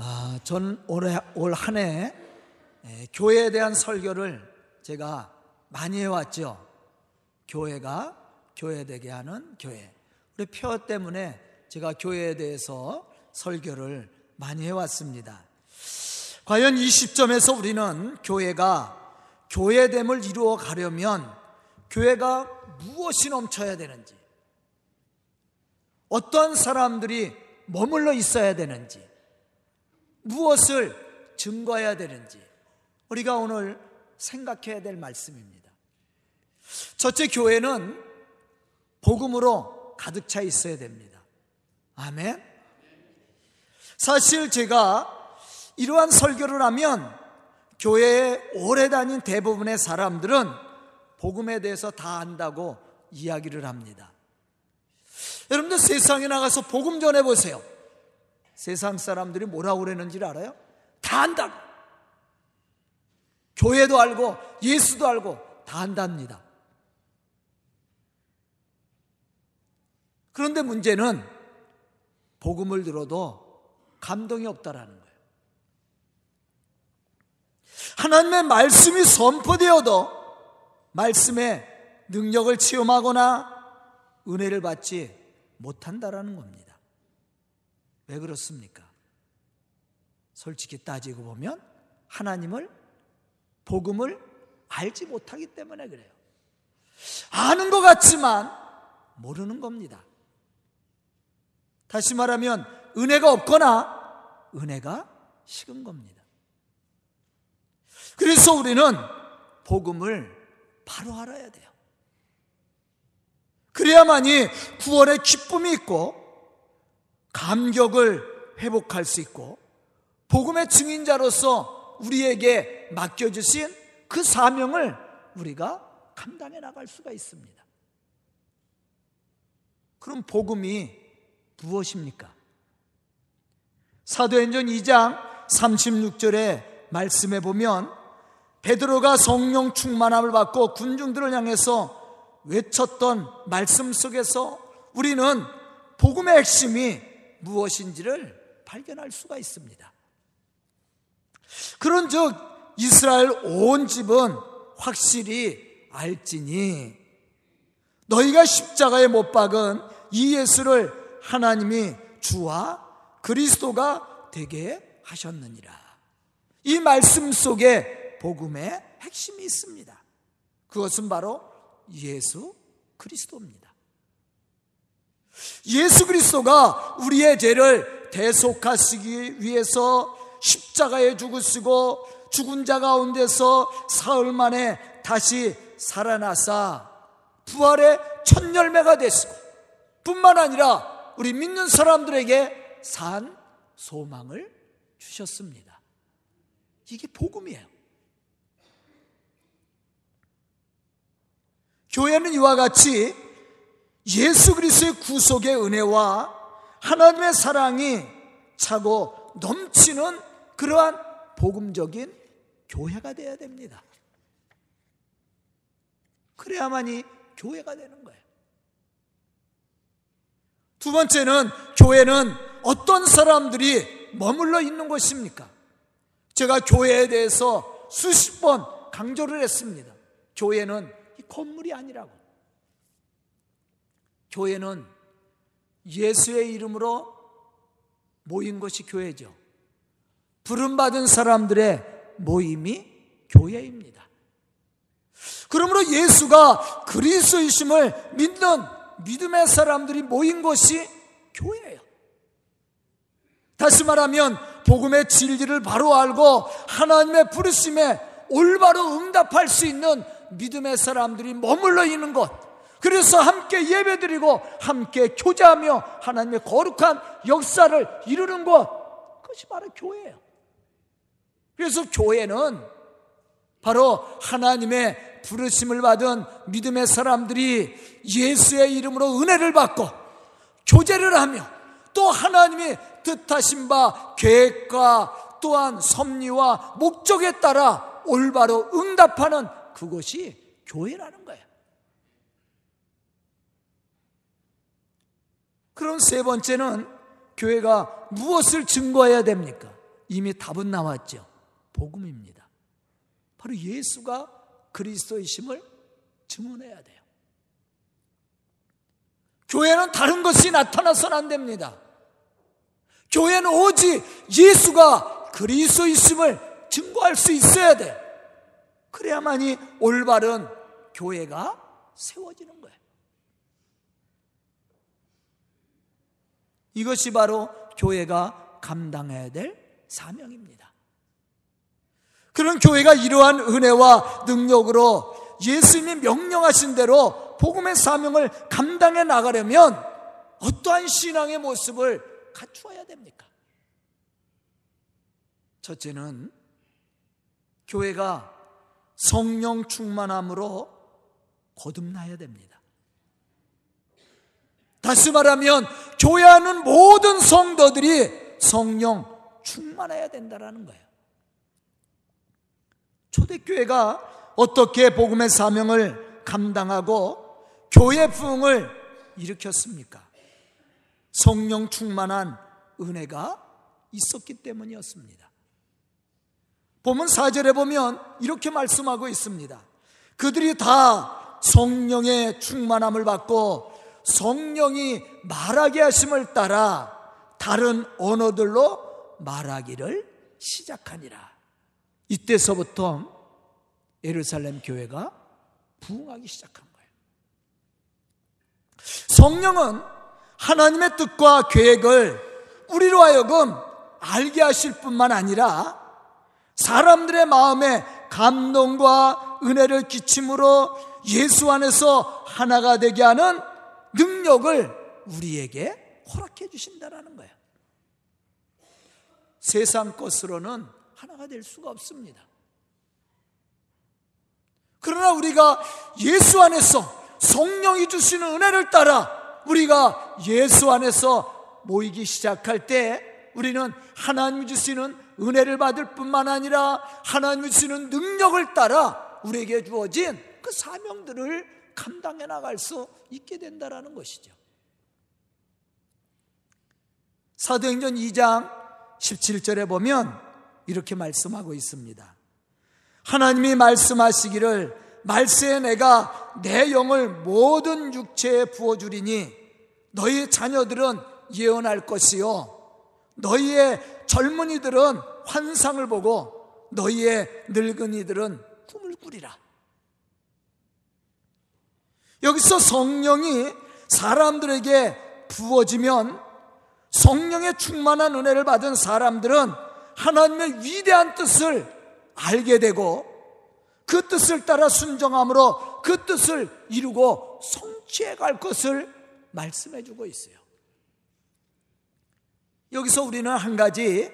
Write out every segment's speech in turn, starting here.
아, 전 올해 올 한 해 교회에 대한 설교를 제가 많이 해왔죠. 교회가 교회 되게 하는 교회. 우리 표 때문에 제가 교회에 대해서 설교를 많이 해왔습니다. 과연 이 시점에서 우리는 교회가 교회됨을 이루어 가려면 교회가 무엇이 넘쳐야 되는지, 어떤 사람들이 머물러 있어야 되는지, 무엇을 증거해야 되는지, 우리가 오늘 생각해야 될 말씀입니다. 첫째, 교회는 복음으로 가득 차 있어야 됩니다. 아멘. 사실 제가 이러한 설교를 하면 교회에 오래 다닌 대부분의 사람들은 복음에 대해서 다 안다고 이야기를 합니다. 여러분들 세상에 나가서 복음 전해 보세요. 세상 사람들이 뭐라고 그러는지 알아요? 다 안다고. 교회도 알고 예수도 알고 다 안답니다. 그런데 문제는 복음을 들어도 감동이 없다라는 거예요. 하나님의 말씀이 선포되어도 말씀의 능력을 체험하거나 은혜를 받지 못한다라는 겁니다. 왜 그렇습니까? 솔직히 따지고 보면 하나님을 복음을 알지 못하기 때문에 그래요. 아는 것 같지만 모르는 겁니다. 다시 말하면 은혜가 없거나 은혜가 식은 겁니다. 그래서 우리는 복음을 바로 알아야 돼요. 그래야만이 구원의 기쁨이 있고 감격을 회복할 수 있고 복음의 증인자로서 우리에게 맡겨주신 그 사명을 우리가 감당해 나갈 수가 있습니다. 그럼 복음이 무엇입니까? 사도행전 2장 36절에 말씀해 보면 베드로가 성령 충만함을 받고 군중들을 향해서 외쳤던 말씀 속에서 우리는 복음의 핵심이 무엇인지를 발견할 수가 있습니다. 그런 즉 이스라엘 온 집은 확실히 알지니 너희가 십자가에 못 박은 이 예수를 하나님이 주와 그리스도가 되게 하셨느니라. 이 말씀 속에 복음의 핵심이 있습니다. 그것은 바로 예수 그리스도입니다. 예수 그리스도가 우리의 죄를 대속하시기 위해서 십자가에 죽으시고 죽은 자 가운데서 사흘 만에 다시 살아나사 부활의 첫 열매가 됐고 뿐만 아니라 우리 믿는 사람들에게 산 소망을 주셨습니다. 이게 복음이에요. 교회는 이와 같이 예수 그리스도의 구속의 은혜와 하나님의 사랑이 차고 넘치는 그러한 복음적인 교회가 되어야 됩니다. 그래야만이 교회가 되는 거예요. 두 번째는 교회는 어떤 사람들이 머물러 있는 것입니까? 제가 교회에 대해서 수십 번 강조를 했습니다. 교회는 이 건물이 아니라고. 교회는 예수의 이름으로 모인 것이 교회죠. 부름받은 사람들의 모임이 교회입니다. 그러므로 예수가 그리스도이심을 믿는 믿음의 사람들이 모인 것이 교회예요. 다시 말하면 복음의 진리를 바로 알고 하나님의 부르심에 올바로 응답할 수 있는 믿음의 사람들이 머물러 있는 것. 그래서 함께 예배드리고 함께 교제하며 하나님의 거룩한 역사를 이루는 것. 그것이 바로 교회예요. 그래서 교회는 바로 하나님의 부르심을 받은 믿음의 사람들이 예수의 이름으로 은혜를 받고 교제를 하며 또 하나님이 뜻하신 바 계획과 또한 섭리와 목적에 따라 올바로 응답하는 그것이 교회라는 거예요. 그럼 세 번째는 교회가 무엇을 증거해야 됩니까? 이미 답은 나왔죠. 복음입니다. 바로 예수가 그리스도이심을 증언해야 돼요. 교회는 다른 것이 나타나서는 안 됩니다. 교회는 오직 예수가 그리스도이심을 증거할 수 있어야 돼. 그래야만이 올바른 교회가 세워지는 거예요. 이것이 바로 교회가 감당해야 될 사명입니다. 그런 교회가 이러한 은혜와 능력으로 예수님이 명령하신 대로 복음의 사명을 감당해 나가려면 어떠한 신앙의 모습을 갖추어야 됩니까? 첫째는 교회가 성령 충만함으로 거듭나야 됩니다. 다시 말하면 교회 하는 모든 성도들이 성령 충만해야 된다는 거예요. 초대교회가 어떻게 복음의 사명을 감당하고 교회 부흥을 일으켰습니까? 성령 충만한 은혜가 있었기 때문이었습니다. 보면 4절에 보면 이렇게 말씀하고 있습니다. 그들이 다 성령의 충만함을 받고 성령이 말하게 하심을 따라 다른 언어들로 말하기를 시작하니라. 이때서부터 예루살렘 교회가 부흥하기 시작한 거예요. 성령은 하나님의 뜻과 계획을 우리로 하여금 알게 하실 뿐만 아니라 사람들의 마음에 감동과 은혜를 끼침으로 예수 안에서 하나가 되게 하는 능력을 우리에게 허락해 주신다라는 거예요. 세상 것으로는 하나가 될 수가 없습니다. 그러나 우리가 예수 안에서 성령이 주시는 은혜를 따라 우리가 예수 안에서 모이기 시작할 때 우리는 하나님이 주시는 은혜를 받을 뿐만 아니라 하나님이 주시는 능력을 따라 우리에게 주어진 그 사명들을 감당해 나갈 수 있게 된다라는 것이죠. 사도행전 2장 17절에 보면 이렇게 말씀하고 있습니다. 하나님이 말씀하시기를 말세에 내가 내 영을 모든 육체에 부어주리니 너희 자녀들은 예언할 것이요 너희의 젊은이들은 환상을 보고 너희의 늙은이들은 꿈을 꾸리라. 여기서 성령이 사람들에게 부어지면 성령의 충만한 은혜를 받은 사람들은 하나님의 위대한 뜻을 알게 되고 그 뜻을 따라 순정함으로 그 뜻을 이루고 성취해 갈 것을 말씀해 주고 있어요. 여기서 우리는 한 가지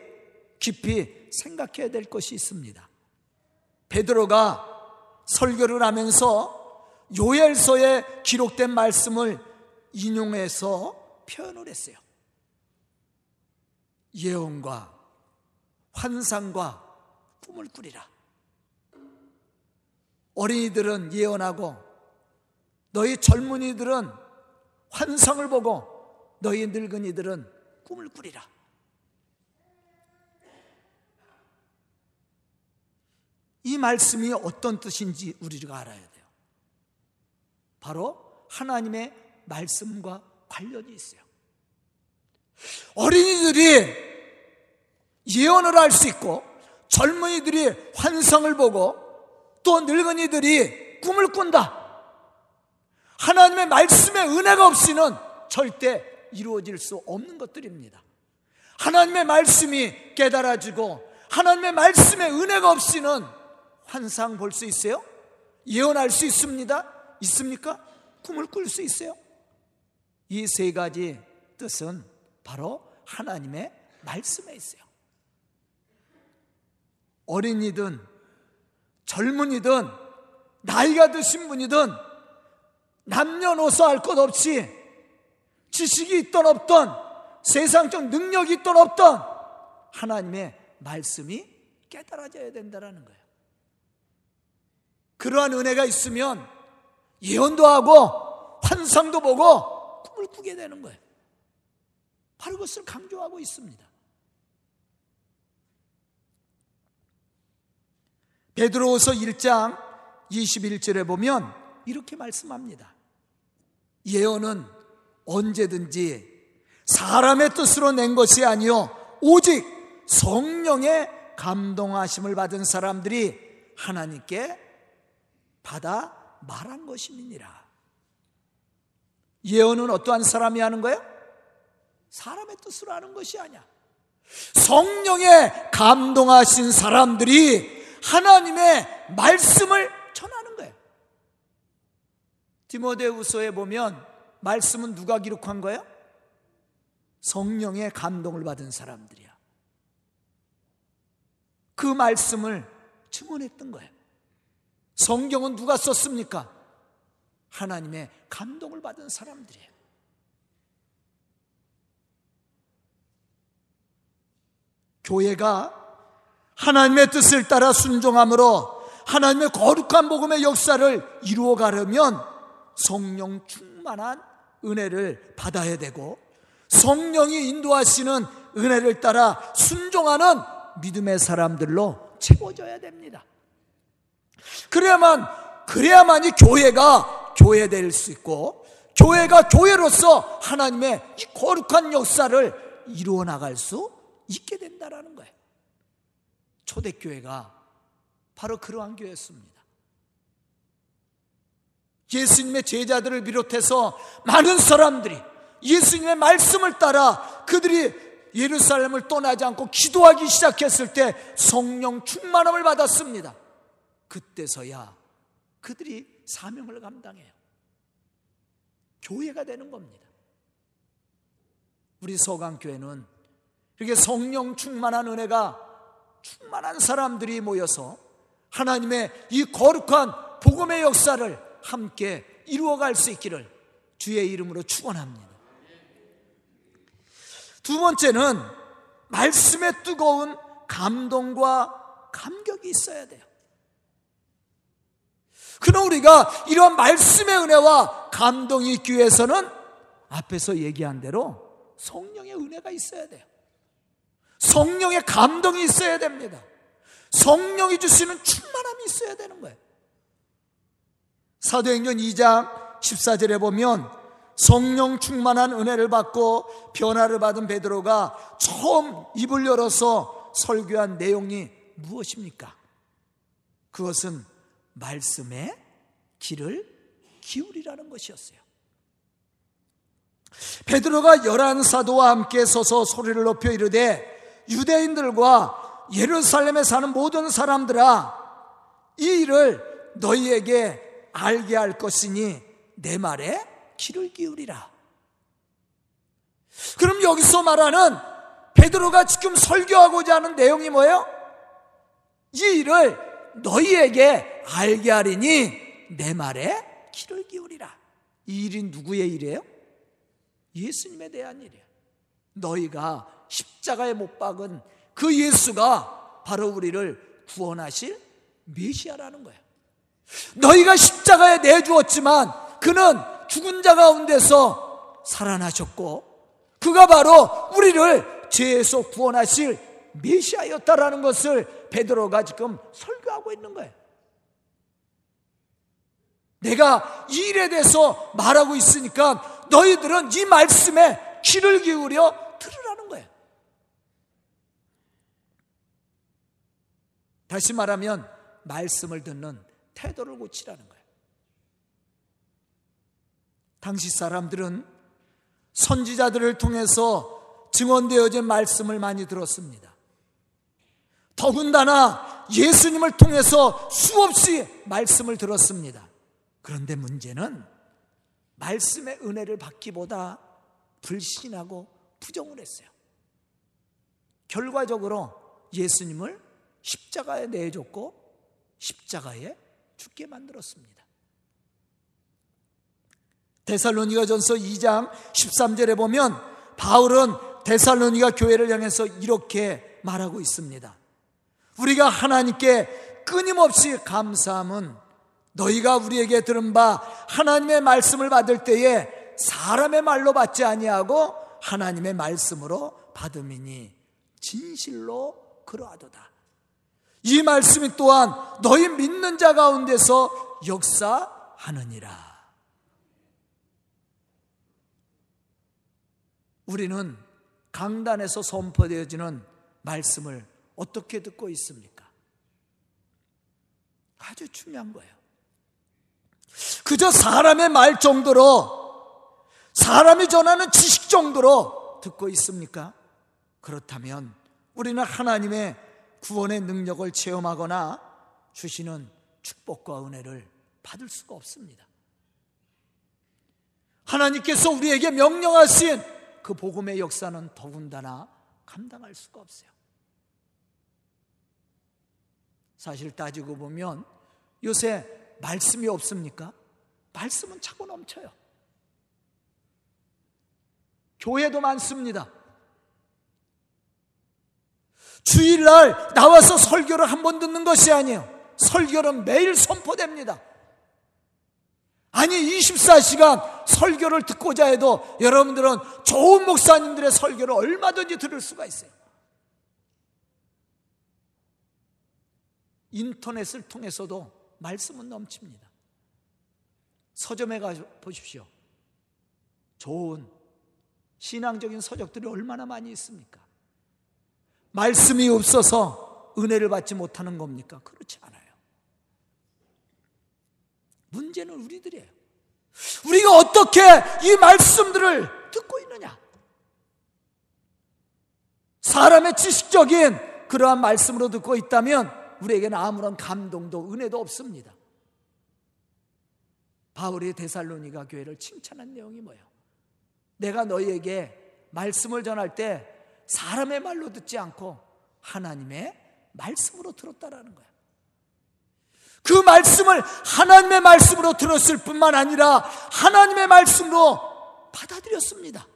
깊이 생각해야 될 것이 있습니다. 베드로가 설교를 하면서 요엘서에 기록된 말씀을 인용해서 표현을 했어요. 예언과 환상과 꿈을 꾸리라. 어린이들은 예언하고 너희 젊은이들은 환상을 보고 너희 늙은이들은 꿈을 꾸리라. 이 말씀이 어떤 뜻인지 우리가 알아야 돼요. 바로 하나님의 말씀과 관련이 있어요. 어린이들이 예언을 할 수 있고 젊은이들이 환상을 보고 또 늙은이들이 꿈을 꾼다. 하나님의 말씀의 은혜가 없이는 절대 이루어질 수 없는 것들입니다. 하나님의 말씀이 깨달아지고 하나님의 말씀의 은혜가 없이는 환상 볼 수 있어요? 예언할 수 있습니다. 있습니까? 꿈을 꿀 수 있어요? 이 세 가지 뜻은 바로 하나님의 말씀에 있어요. 어린이든 젊은이든 나이가 드신 분이든 남녀노소 할 것 없이 지식이 있던 없던 세상적 능력이 있던 없던 하나님의 말씀이 깨달아져야 된다는 거예요. 그러한 은혜가 있으면 예언도 하고 환상도 보고 꿈을 꾸게 되는 거예요. 바로 그것을 강조하고 있습니다. 베드로후서 1장 21절에 보면 이렇게 말씀합니다. 예언은 언제든지 사람의 뜻으로 낸 것이 아니요 오직 성령의 감동하심을 받은 사람들이 하나님께 받아 말한 것임이니라. 예언은 어떠한 사람이 하는 거예요? 사람의 뜻으로 하는 것이 아니야. 성령의 감동하신 사람들이 하나님의 말씀을 전하는 거예요. 디모데후서에 보면 말씀은 누가 기록한 거예요? 성령의 감동을 받은 사람들이야. 그 말씀을 증언했던 거예요. 성경은 누가 썼습니까? 하나님의 감동을 받은 사람들이에요. 교회가 하나님의 뜻을 따라 순종함으로 하나님의 거룩한 복음의 역사를 이루어 가려면 성령 충만한 은혜를 받아야 되고 성령이 인도하시는 은혜를 따라 순종하는 믿음의 사람들로 채워져야 됩니다. 그래야만 그래야만이 교회가 교회될 수 있고 교회가 교회로서 하나님의 이 거룩한 역사를 이루어 나갈 수 있게 된다라는 거예요. 초대교회가 바로 그러한 교회였습니다. 예수님의 제자들을 비롯해서 많은 사람들이 예수님의 말씀을 따라 그들이 예루살렘을 떠나지 않고 기도하기 시작했을 때 성령 충만함을 받았습니다. 그때서야 그들이 사명을 감당해요. 교회가 되는 겁니다. 우리 서강교회는 이렇게 성령 충만한 은혜가 충만한 사람들이 모여서 하나님의 이 거룩한 복음의 역사를 함께 이루어갈 수 있기를 주의 이름으로 축원합니다. 두 번째는 말씀에 뜨거운 감동과 감격이 있어야 돼요. 그럼 우리가 이런 말씀의 은혜와 감동이 있기 위해서는 앞에서 얘기한 대로 성령의 은혜가 있어야 돼요. 성령의 감동이 있어야 됩니다. 성령이 주시는 충만함이 있어야 되는 거예요. 사도행전 2장 14절에 보면 성령 충만한 은혜를 받고 변화를 받은 베드로가 처음 입을 열어서 설교한 내용이 무엇입니까? 그것은 말씀에 귀를 기울이라는 것이었어요. 베드로가 열한 사도와 함께 서서 소리를 높여 이르되 유대인들과 예루살렘에 사는 모든 사람들아 이 일을 너희에게 알게 할 것이니 내 말에 귀를 기울이라. 그럼 여기서 말하는 베드로가 지금 설교하고자 하는 내용이 뭐예요? 이 일을 너희에게 알게 하리니 내 말에 귀를 기울이라. 이 일이 누구의 일이에요? 예수님에 대한 일이에요. 너희가 십자가에 못 박은 그 예수가 바로 우리를 구원하실 메시아라는 거예요. 너희가 십자가에 내주었지만 그는 죽은 자 가운데서 살아나셨고 그가 바로 우리를 죄에서 구원하실 메시아였다라는 것을 베드로가 지금 설교하고 있는 거예요. 내가 이 일에 대해서 말하고 있으니까 너희들은 이 말씀에 귀를 기울여 들으라는 거예요. 다시 말하면 말씀을 듣는 태도를 고치라는 거예요. 당시 사람들은 선지자들을 통해서 증언되어진 말씀을 많이 들었습니다. 더군다나 예수님을 통해서 수없이 말씀을 들었습니다. 그런데 문제는 말씀의 은혜를 받기보다 불신하고 부정을 했어요. 결과적으로 예수님을 십자가에 내줬고 십자가에 죽게 만들었습니다. 데살로니가 전서 2장 13절에 보면 바울은 데살로니가 교회를 향해서 이렇게 말하고 있습니다. 우리가 하나님께 끊임없이 감사함은 너희가 우리에게 들은 바 하나님의 말씀을 받을 때에 사람의 말로 받지 아니하고 하나님의 말씀으로 받음이니 진실로 그러하도다. 이 말씀이 또한 너희 믿는 자 가운데서 역사하느니라. 우리는 강단에서 선포되어지는 말씀을 어떻게 듣고 있습니까? 아주 중요한 거예요. 그저 사람의 말 정도로 사람이 전하는 지식 정도로 듣고 있습니까? 그렇다면 우리는 하나님의 구원의 능력을 체험하거나 주시는 축복과 은혜를 받을 수가 없습니다. 하나님께서 우리에게 명령하신 그 복음의 역사는 더군다나 감당할 수가 없어요. 사실 따지고 보면 요새 말씀이 없습니까? 말씀은 차고 넘쳐요. 교회도 많습니다. 주일날 나와서 설교를 한 번 듣는 것이 아니에요. 설교는 매일 선포됩니다. 아니 24시간 설교를 듣고자 해도 여러분들은 좋은 목사님들의 설교를 얼마든지 들을 수가 있어요. 인터넷을 통해서도 말씀은 넘칩니다. 서점에 가 보십시오. 좋은 신앙적인 서적들이 얼마나 많이 있습니까? 말씀이 없어서 은혜를 받지 못하는 겁니까? 그렇지 않아요. 문제는 우리들이에요. 우리가 어떻게 이 말씀들을 듣고 있느냐? 사람의 지식적인 그러한 말씀으로 듣고 있다면 우리에게는 아무런 감동도 은혜도 없습니다. 바울이 데살로니가 교회를 칭찬한 내용이 뭐예요? 내가 너희에게 말씀을 전할 때 사람의 말로 듣지 않고 하나님의 말씀으로 들었다라는 거야. 그 말씀을 하나님의 말씀으로 들었을 뿐만 아니라 하나님의 말씀으로 받아들였습니다.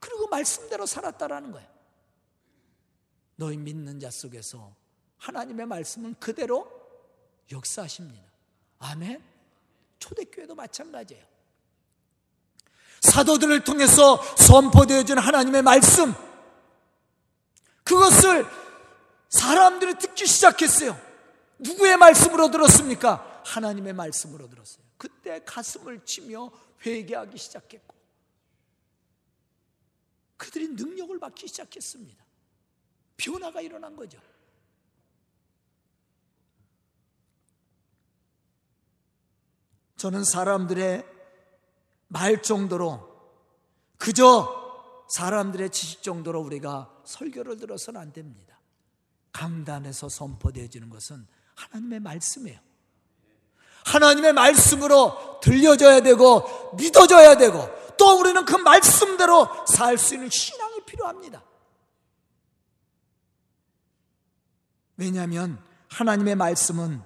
그리고 말씀대로 살았다라는 거예요. 너희 믿는 자 속에서 하나님의 말씀은 그대로 역사하십니다. 아멘. 초대교회도 마찬가지예요. 사도들을 통해서 선포되어진 하나님의 말씀, 그것을 사람들이 듣기 시작했어요. 누구의 말씀으로 들었습니까? 하나님의 말씀으로 들었어요. 그때 가슴을 치며 회개하기 시작했고, 그들이 능력을 받기 시작했습니다. 변화가 일어난 거죠. 저는 사람들의 말 정도로 그저 사람들의 지식 정도로 우리가 설교를 들어서는 안 됩니다. 강단에서 선포되어지는 것은 하나님의 말씀이에요. 하나님의 말씀으로 들려져야 되고 믿어져야 되고 또 우리는 그 말씀대로 살 수 있는 신앙이 필요합니다. 왜냐하면 하나님의 말씀은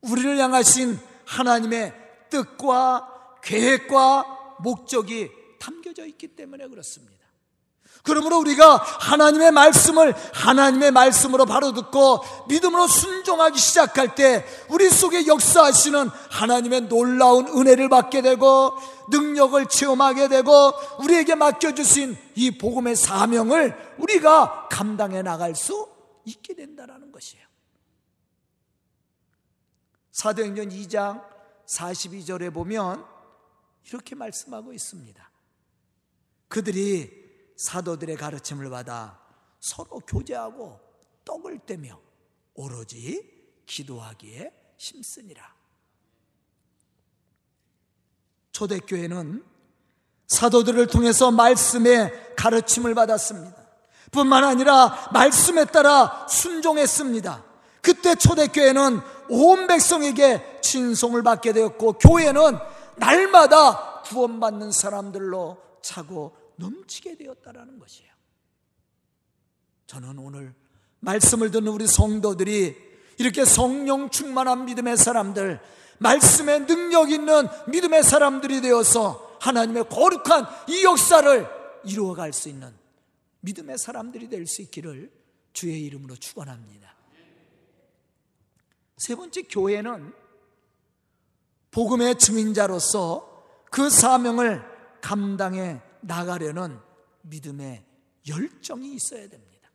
우리를 향하신 하나님의 뜻과 계획과 목적이 담겨져 있기 때문에 그렇습니다. 그러므로 우리가 하나님의 말씀을 하나님의 말씀으로 바로 듣고 믿음으로 순종하기 시작할 때 우리 속에 역사하시는 하나님의 놀라운 은혜를 받게 되고 능력을 체험하게 되고 우리에게 맡겨주신 이 복음의 사명을 우리가 감당해 나갈 수 있게 된다는 것이에요. 사도행전 2장 42절에 보면 이렇게 말씀하고 있습니다. 그들이 사도들의 가르침을 받아 서로 교제하고 떡을 떼며 오로지 기도하기에 힘쓰니라. 초대교회는 사도들을 통해서 말씀의 가르침을 받았습니다. 뿐만 아니라 말씀에 따라 순종했습니다. 그때 초대교회는 온 백성에게 친송을 받게 되었고 교회는 날마다 구원받는 사람들로 차고 넘치게 되었다라는 것이에요. 저는 오늘 말씀을 듣는 우리 성도들이 이렇게 성령 충만한 믿음의 사람들, 말씀의 능력 있는 믿음의 사람들이 되어서 하나님의 거룩한 이 역사를 이루어갈 수 있는 믿음의 사람들이 될 수 있기를 주의 이름으로 축원합니다. 세 번째 교회는 복음의 증인자로서 그 사명을 감당해 나가려는 믿음의 열정이 있어야 됩니다.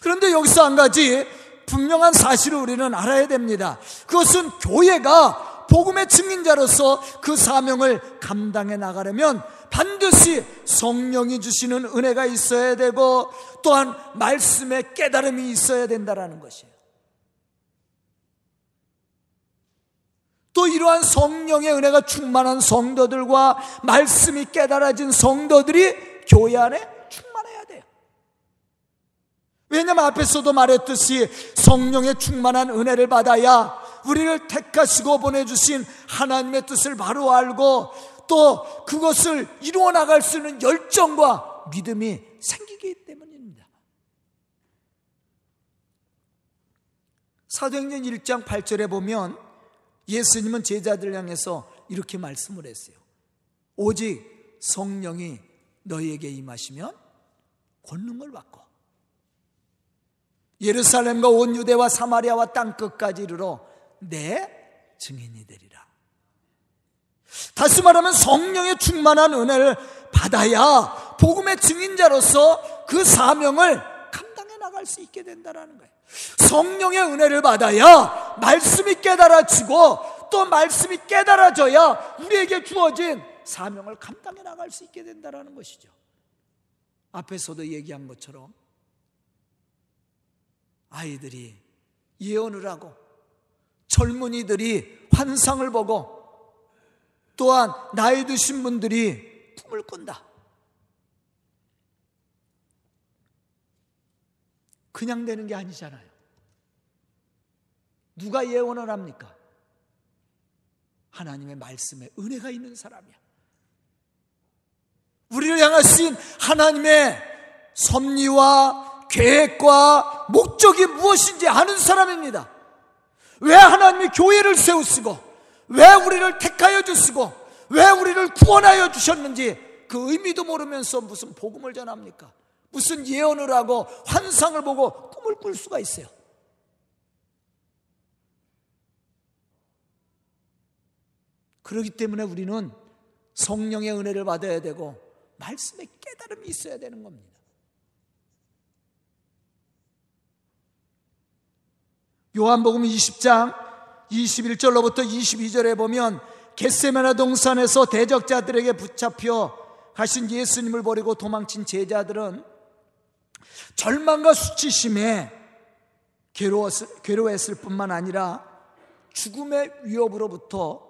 그런데 여기서 한 가지 분명한 사실을 우리는 알아야 됩니다. 그것은 교회가 복음의 증인자로서 그 사명을 감당해 나가려면 반드시 성령이 주시는 은혜가 있어야 되고 또한 말씀의 깨달음이 있어야 된다라는 것이에요. 또 이러한 성령의 은혜가 충만한 성도들과 말씀이 깨달아진 성도들이 교회 안에 충만해야 돼요. 왜냐하면 앞에서도 말했듯이 성령의 충만한 은혜를 받아야 우리를 택하시고 보내주신 하나님의 뜻을 바로 알고 또 그것을 이루어 나갈 수 있는 열정과 믿음이 생기기 때문입니다. 사도행전 1장 8절에 보면 예수님은 제자들 향해서 이렇게 말씀을 했어요. 오직 성령이 너희에게 임하시면 권능을 받고 예루살렘과 온 유대와 사마리아와 땅 끝까지 이르러 내 증인이 되리라. 다시 말하면 성령의 충만한 은혜를 받아야 복음의 증인자로서 그 사명을 감당해 나갈 수 있게 된다는 거예요. 성령의 은혜를 받아야 말씀이 깨달아지고 또 말씀이 깨달아져야 우리에게 주어진 사명을 감당해 나갈 수 있게 된다는 것이죠. 앞에서도 얘기한 것처럼 아이들이 예언을 하고 젊은이들이 환상을 보고 또한 나이 드신 분들이 꿈을 꾼다. 그냥 되는 게 아니잖아요. 누가 예언을 합니까? 하나님의 말씀에 은혜가 있는 사람이야. 우리를 향하신 하나님의 섭리와 계획과 목적이 무엇인지 아는 사람입니다. 왜 하나님이 교회를 세우시고, 왜 우리를 택하여 주시고, 왜 우리를 구원하여 주셨는지 그 의미도 모르면서 무슨 복음을 전합니까? 무슨 예언을 하고 환상을 보고 꿈을 꿀 수가 있어요. 그렇기 때문에 우리는 성령의 은혜를 받아야 되고 말씀의 깨달음이 있어야 되는 겁니다. 요한복음 20장 21절로부터 22절에 보면 겟세메나 동산에서 대적자들에게 붙잡혀 가신 예수님을 버리고 도망친 제자들은 절망과 수치심에 괴로웠을, 괴로웠을 뿐만 아니라 죽음의 위협으로부터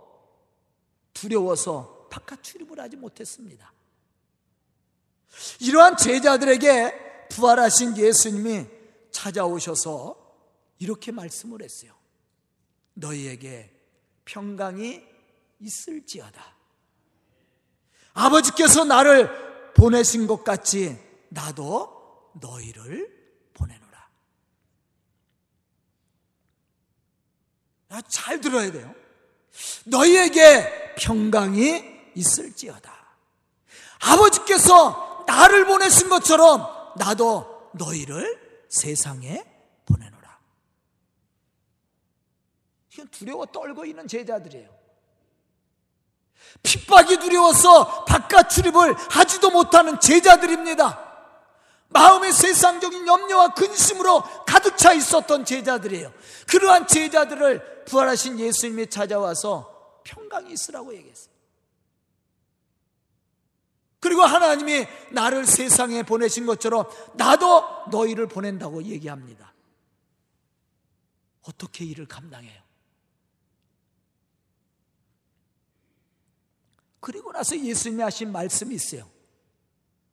두려워서 바깥 출입을 하지 못했습니다. 이러한 제자들에게 부활하신 예수님이 찾아오셔서 이렇게 말씀을 했어요. 너희에게 평강이 있을지어다. 아버지께서 나를 보내신 것 같이 나도 너희를 보내노라. 잘 들어야 돼요. 너희에게 평강이 있을지어다. 아버지께서 나를 보내신 것처럼 나도 너희를 세상에 보내노라. 이건 두려워 떨고 있는 제자들이에요. 핍박이 두려워서 바깥 출입을 하지도 못하는 제자들입니다. 마음의 세상적인 염려와 근심으로 가득 차 있었던 제자들이에요. 그러한 제자들을 부활하신 예수님이 찾아와서 평강이 있으라고 얘기했어요. 그리고 하나님이 나를 세상에 보내신 것처럼 나도 너희를 보낸다고 얘기합니다. 어떻게 이를 감당해요? 그리고 나서 예수님이 하신 말씀이 있어요.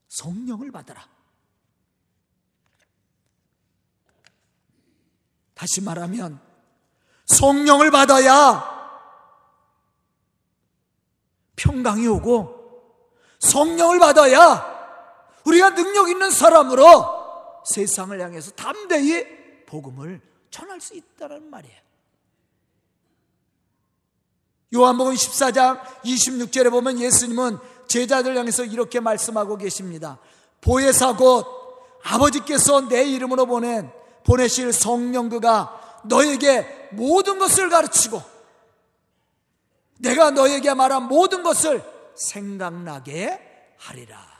성령을 받아라. 다시 말하면 성령을 받아야 평강이 오고 성령을 받아야 우리가 능력 있는 사람으로 세상을 향해서 담대히 복음을 전할 수 있다는 말이에요. 요한복음 14장 26절에 보면 예수님은 제자들 향해서 이렇게 말씀하고 계십니다. 보혜사 곧 아버지께서 내 이름으로 보낸 보내실 성령 그가 너에게 모든 것을 가르치고 내가 너에게 말한 모든 것을 생각나게 하리라.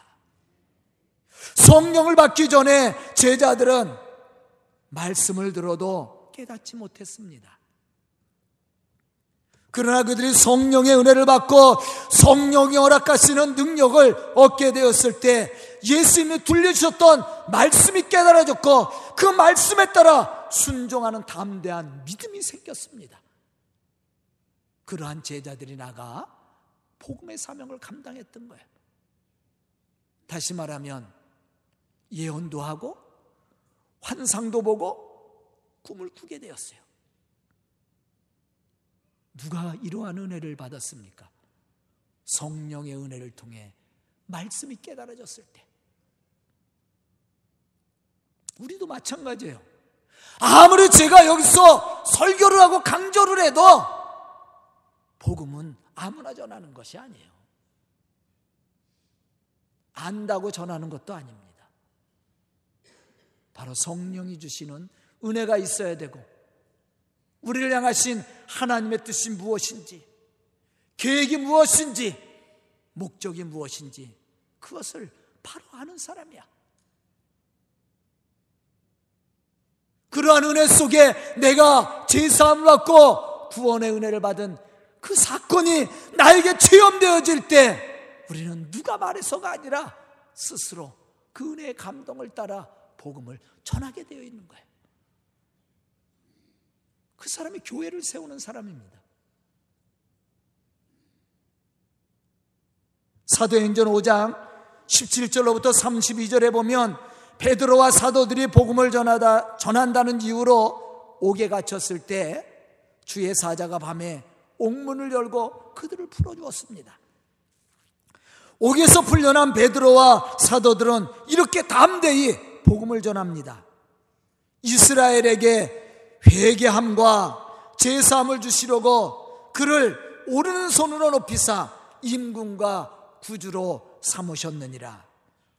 성령을 받기 전에 제자들은 말씀을 들어도 깨닫지 못했습니다. 그러나 그들이 성령의 은혜를 받고 성령이 허락하시는 능력을 얻게 되었을 때 예수님이 들려주셨던 말씀이 깨달아졌고 그 말씀에 따라 순종하는 담대한 믿음이 생겼습니다. 그러한 제자들이 나가 복음의 사명을 감당했던 거예요. 다시 말하면 예언도 하고 환상도 보고 꿈을 꾸게 되었어요. 누가 이러한 은혜를 받았습니까? 성령의 은혜를 통해 말씀이 깨달아졌을 때. 우리도 마찬가지예요. 아무리 제가 여기서 설교를 하고 강조를 해도 복음은 아무나 전하는 것이 아니에요. 안다고 전하는 것도 아닙니다. 바로 성령이 주시는 은혜가 있어야 되고 우리를 향하신 하나님의 뜻이 무엇인지 계획이 무엇인지 목적이 무엇인지 그것을 바로 아는 사람이야. 그러한 은혜 속에 내가 제사함을 받고 구원의 은혜를 받은 그 사건이 나에게 체험되어질 때 우리는 누가 말해서가 아니라 스스로 그 은혜의 감동을 따라 복음을 전하게 되어 있는 거예요. 그 사람이 교회를 세우는 사람입니다. 사도행전 5장 17절로부터 32절에 보면 베드로와 사도들이 복음을 전하다 전한다는 이유로 옥에 갇혔을 때 주의 사자가 밤에 옥문을 열고 그들을 풀어 주었습니다. 옥에서 풀려난 베드로와 사도들은 이렇게 담대히 복음을 전합니다. 이스라엘에게 회개함과 제사함을 주시려고 그를 오른손으로 높이사 임금과 구주로 삼으셨느니라.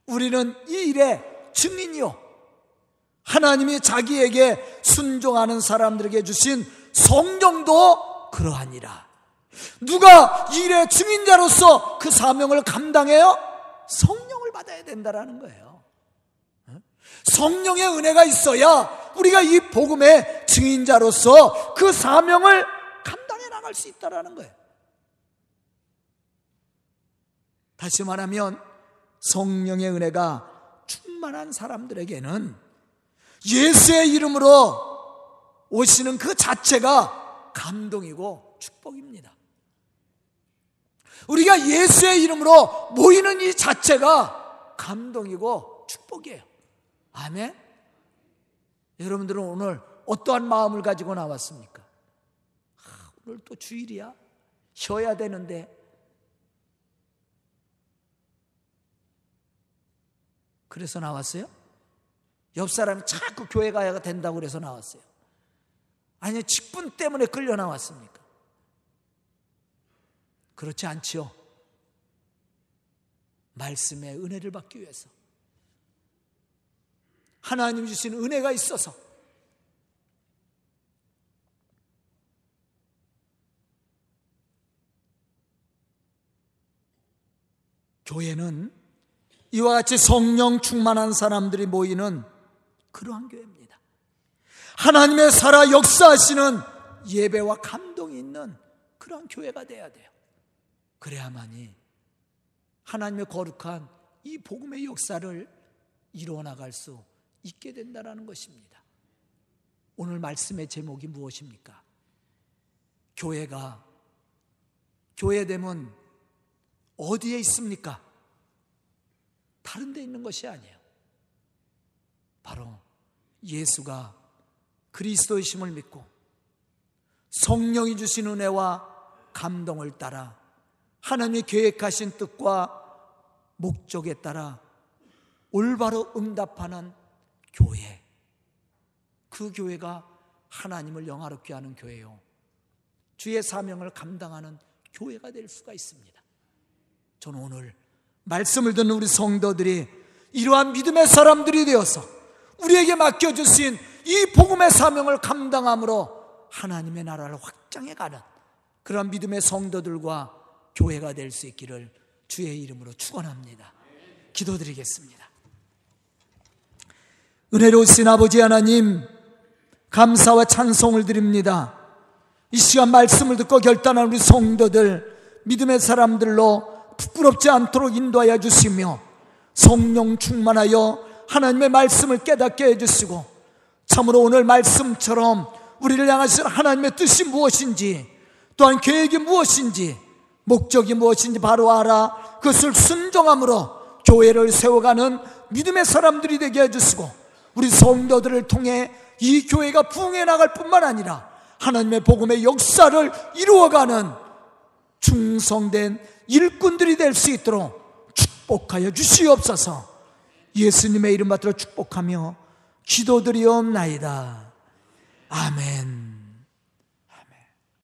우리는 이 일의 증인이요. 하나님이 자기에게 순종하는 사람들에게 주신 성령도 그러하니라. 누가 이 일의 증인자로서 그 사명을 감당해요? 성령을 받아야 된다라는 거예요. 성령의 은혜가 있어야 우리가 이 복음의 증인자로서 그 사명을 감당해 나갈 수 있다라는 거예요. 다시 말하면 성령의 은혜가 충 만한 사람들에게는 예수의 이름으로 오시는 그 자체가 감동이고 축복입니다. 우리가 예수의 이름으로 모이는 이 자체가 감동이고 축복이에요. 아멘? 여러분들은 오늘 어떠한 마음을 가지고 나왔습니까? 아, 오늘 또 주일이야? 쉬어야 되는데 그래서 나왔어요? 옆 사람이 자꾸 교회 가야 된다고 그래서 나왔어요. 아니, 직분 때문에 끌려 나왔습니까? 그렇지 않지요. 말씀의 은혜를 받기 위해서. 하나님 주신 은혜가 있어서. 교회는 이와 같이 성령 충만한 사람들이 모이는 그러한 교회입니다. 하나님의 살아 역사하시는 예배와 감동이 있는 그런 교회가 돼야 돼요. 그래야만이 하나님의 거룩한 이 복음의 역사를 이루어 나갈 수 있게 된다는 것입니다. 오늘 말씀의 제목이 무엇입니까? 교회가 교회됨은 어디에 있습니까? 다른 데 있는 것이 아니에요. 바로 예수가 그리스도의 심을 믿고 성령이 주신 은혜와 감동을 따라 하나님이 계획하신 뜻과 목적에 따라 올바로 응답하는 교회. 그 교회가 하나님을 영화롭게 하는 교회요. 주의 사명을 감당하는 교회가 될 수가 있습니다. 저는 오늘 말씀을 듣는 우리 성도들이 이러한 믿음의 사람들이 되어서 우리에게 맡겨주신 이 복음의 사명을 감당함으로 하나님의 나라를 확장해 가는 그런 믿음의 성도들과 교회가 될 수 있기를 주의 이름으로 축원합니다. 기도드리겠습니다. 은혜로우신 아버지 하나님, 감사와 찬송을 드립니다. 이 시간 말씀을 듣고 결단한 우리 성도들, 믿음의 사람들로 부끄럽지 않도록 인도하여 주시며 성령 충만하여 하나님의 말씀을 깨닫게 해주시고 참으로 오늘 말씀처럼 우리를 향하신 하나님의 뜻이 무엇인지 또한 계획이 무엇인지 목적이 무엇인지 바로 알아 그것을 순종함으로 교회를 세워가는 믿음의 사람들이 되게 해주시고 우리 성도들을 통해 이 교회가 부흥해 나갈 뿐만 아니라 하나님의 복음의 역사를 이루어가는 충성된 일꾼들이 될 수 있도록 축복하여 주시옵소서 예수님의 이름 받들어 축복하며 기도드리옵나이다. 아멘.